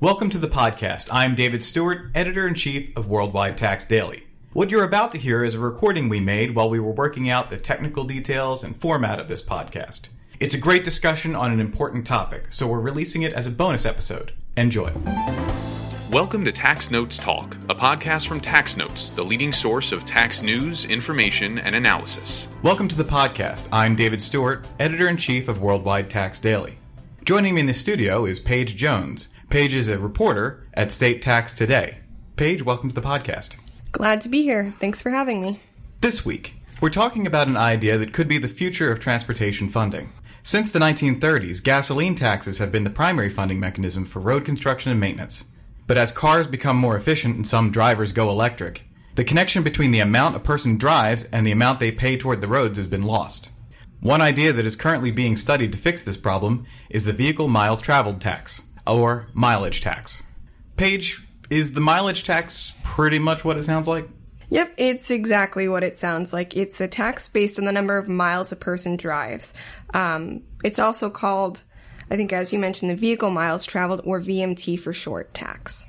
Welcome to the podcast. I'm David Stewart, editor in chief of Worldwide Tax Daily. What you're about to hear is a recording we made while we were working out the technical details and format of this podcast. It's a great discussion on an important topic, so we're releasing it as a bonus episode. Enjoy. Welcome to Tax Notes Talk, a podcast from Tax Notes, the leading source of tax news, information, and analysis. Welcome to the podcast. I'm David Stewart, editor in chief of Worldwide Tax Daily. Joining me in the studio is Paige Jones. Paige is a reporter at State Tax Today. Paige, welcome to the podcast. Glad to be here. Thanks for having me. This week, we're talking about an idea that could be the future of transportation funding. Since the 1930s, gasoline taxes have been the primary funding mechanism for road construction and maintenance. But as cars become more efficient and some drivers go electric, the connection between the amount a person drives and the amount they pay toward the roads has been lost. One idea that is currently being studied to fix this problem is the vehicle miles traveled tax or mileage tax. Paige, is the mileage tax pretty much what it sounds like? Yep, it's exactly what it sounds like. It's a tax based on the number of miles a person drives. Um, it's also called, I think, as you mentioned, the vehicle miles traveled or VMT for short tax.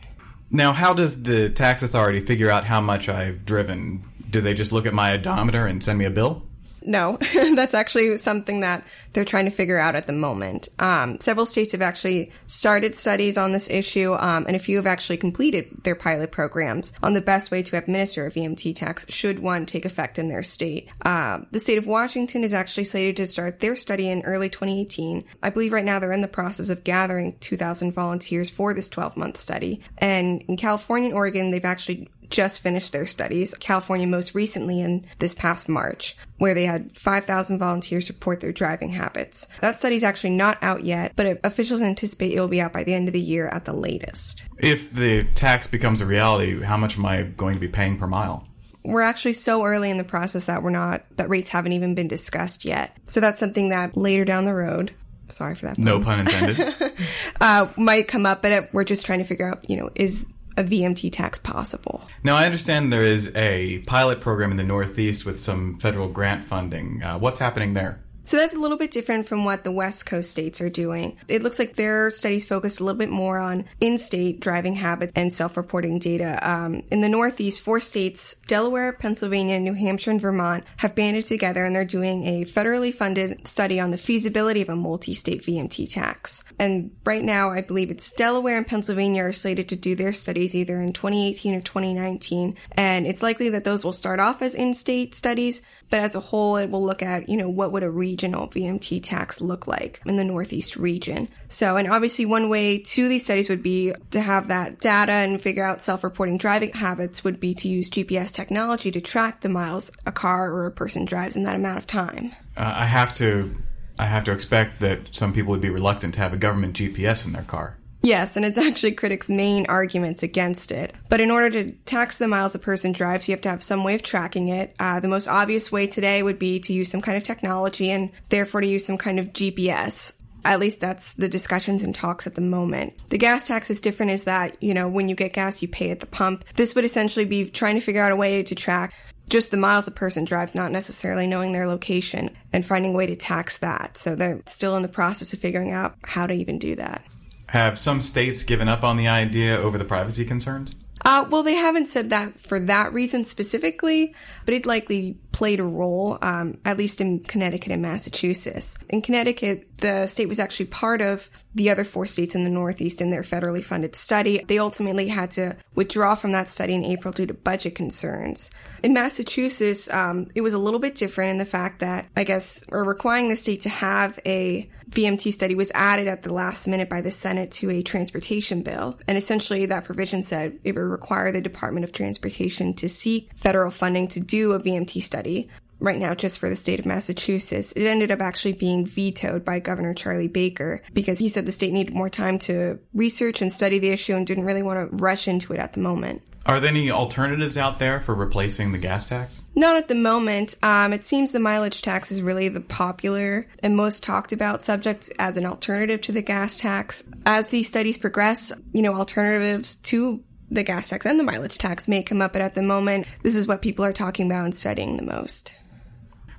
Now, how does the tax authority figure out how much I've driven? Do they just look at my odometer and send me a bill? No, that's actually something that they're trying to figure out at the moment. Um, several states have actually started studies on this issue, um, and a few have actually completed their pilot programs on the best way to administer a VMT tax should one take effect in their state. Uh, the state of Washington is actually slated to start their study in early 2018. I believe right now they're in the process of gathering 2,000 volunteers for this 12 month study. And in California and Oregon, they've actually just finished their studies. California most recently in this past March, where they had 5,000 volunteers report their driving habits. That study's actually not out yet, but officials anticipate it will be out by the end of the year at the latest. If the tax becomes a reality, how much am I going to be paying per mile? we're actually so early in the process that we're not that rates haven't even been discussed yet. So that's something that later down the road, sorry for that. Pun. No pun intended. uh, might come up, but it, we're just trying to figure out, you know, is a VMT tax possible. Now, I understand there is a pilot program in the Northeast with some federal grant funding. Uh, what's happening there? So that's a little bit different from what the West Coast states are doing. It looks like their studies focused a little bit more on in state driving habits and self reporting data. Um, in the Northeast, four states, Delaware, Pennsylvania, New Hampshire, and Vermont, have banded together and they're doing a federally funded study on the feasibility of a multi state VMT tax. And right now, I believe it's Delaware and Pennsylvania are slated to do their studies either in 2018 or 2019. And it's likely that those will start off as in state studies, but as a whole, it will look at, you know, what would a regional VMT tax look like in the Northeast region. So, and obviously one way to these studies would be to have that data and figure out self-reporting driving habits would be to use GPS technology to track the miles a car or a person drives in that amount of time. Uh, I have to, I have to expect that some people would be reluctant to have a government GPS in their car. Yes, and it's actually critics' main arguments against it. But in order to tax the miles a person drives, you have to have some way of tracking it. Uh, the most obvious way today would be to use some kind of technology and therefore to use some kind of GPS. At least that's the discussions and talks at the moment. The gas tax is different is that, you know, when you get gas, you pay at the pump. This would essentially be trying to figure out a way to track just the miles a person drives, not necessarily knowing their location and finding a way to tax that. So they're still in the process of figuring out how to even do that. Have some states given up on the idea over the privacy concerns? Uh, well, they haven't said that for that reason specifically, but it likely played a role, um, at least in Connecticut and Massachusetts. In Connecticut, the state was actually part of the other four states in the Northeast in their federally funded study. They ultimately had to withdraw from that study in April due to budget concerns. In Massachusetts, um, it was a little bit different in the fact that, I guess, or requiring the state to have a VMT study was added at the last minute by the Senate to a transportation bill. And essentially, that provision said it would require the Department of Transportation to seek federal funding to do a VMT study. Right now, just for the state of Massachusetts, it ended up actually being vetoed by Governor Charlie Baker because he said the state needed more time to research and study the issue and didn't really want to rush into it at the moment. Are there any alternatives out there for replacing the gas tax? Not at the moment. Um, it seems the mileage tax is really the popular and most talked about subject as an alternative to the gas tax. As these studies progress, you know, alternatives to the gas tax and the mileage tax may come up, but at the moment, this is what people are talking about and studying the most.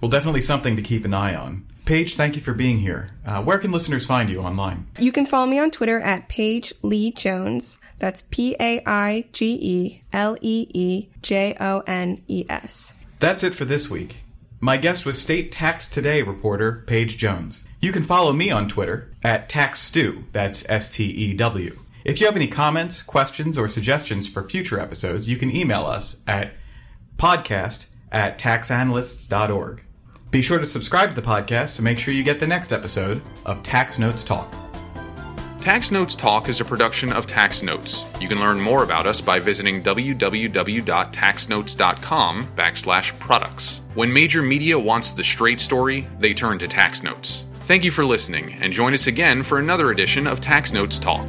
Well, definitely something to keep an eye on. Paige, thank you for being here. Uh, where can listeners find you online? You can follow me on Twitter at Paige Lee Jones. That's P A I G E L E E J O N E S. That's it for this week. My guest was State Tax Today reporter Paige Jones. You can follow me on Twitter at TaxStew, that's S T E W. If you have any comments, questions, or suggestions for future episodes, you can email us at podcast at taxanalysts.org. Be sure to subscribe to the podcast to make sure you get the next episode of Tax Notes Talk. Tax Notes Talk is a production of Tax Notes. You can learn more about us by visiting www.taxnotes.com backslash products. When major media wants the straight story, they turn to Tax Notes. Thank you for listening, and join us again for another edition of Tax Notes Talk.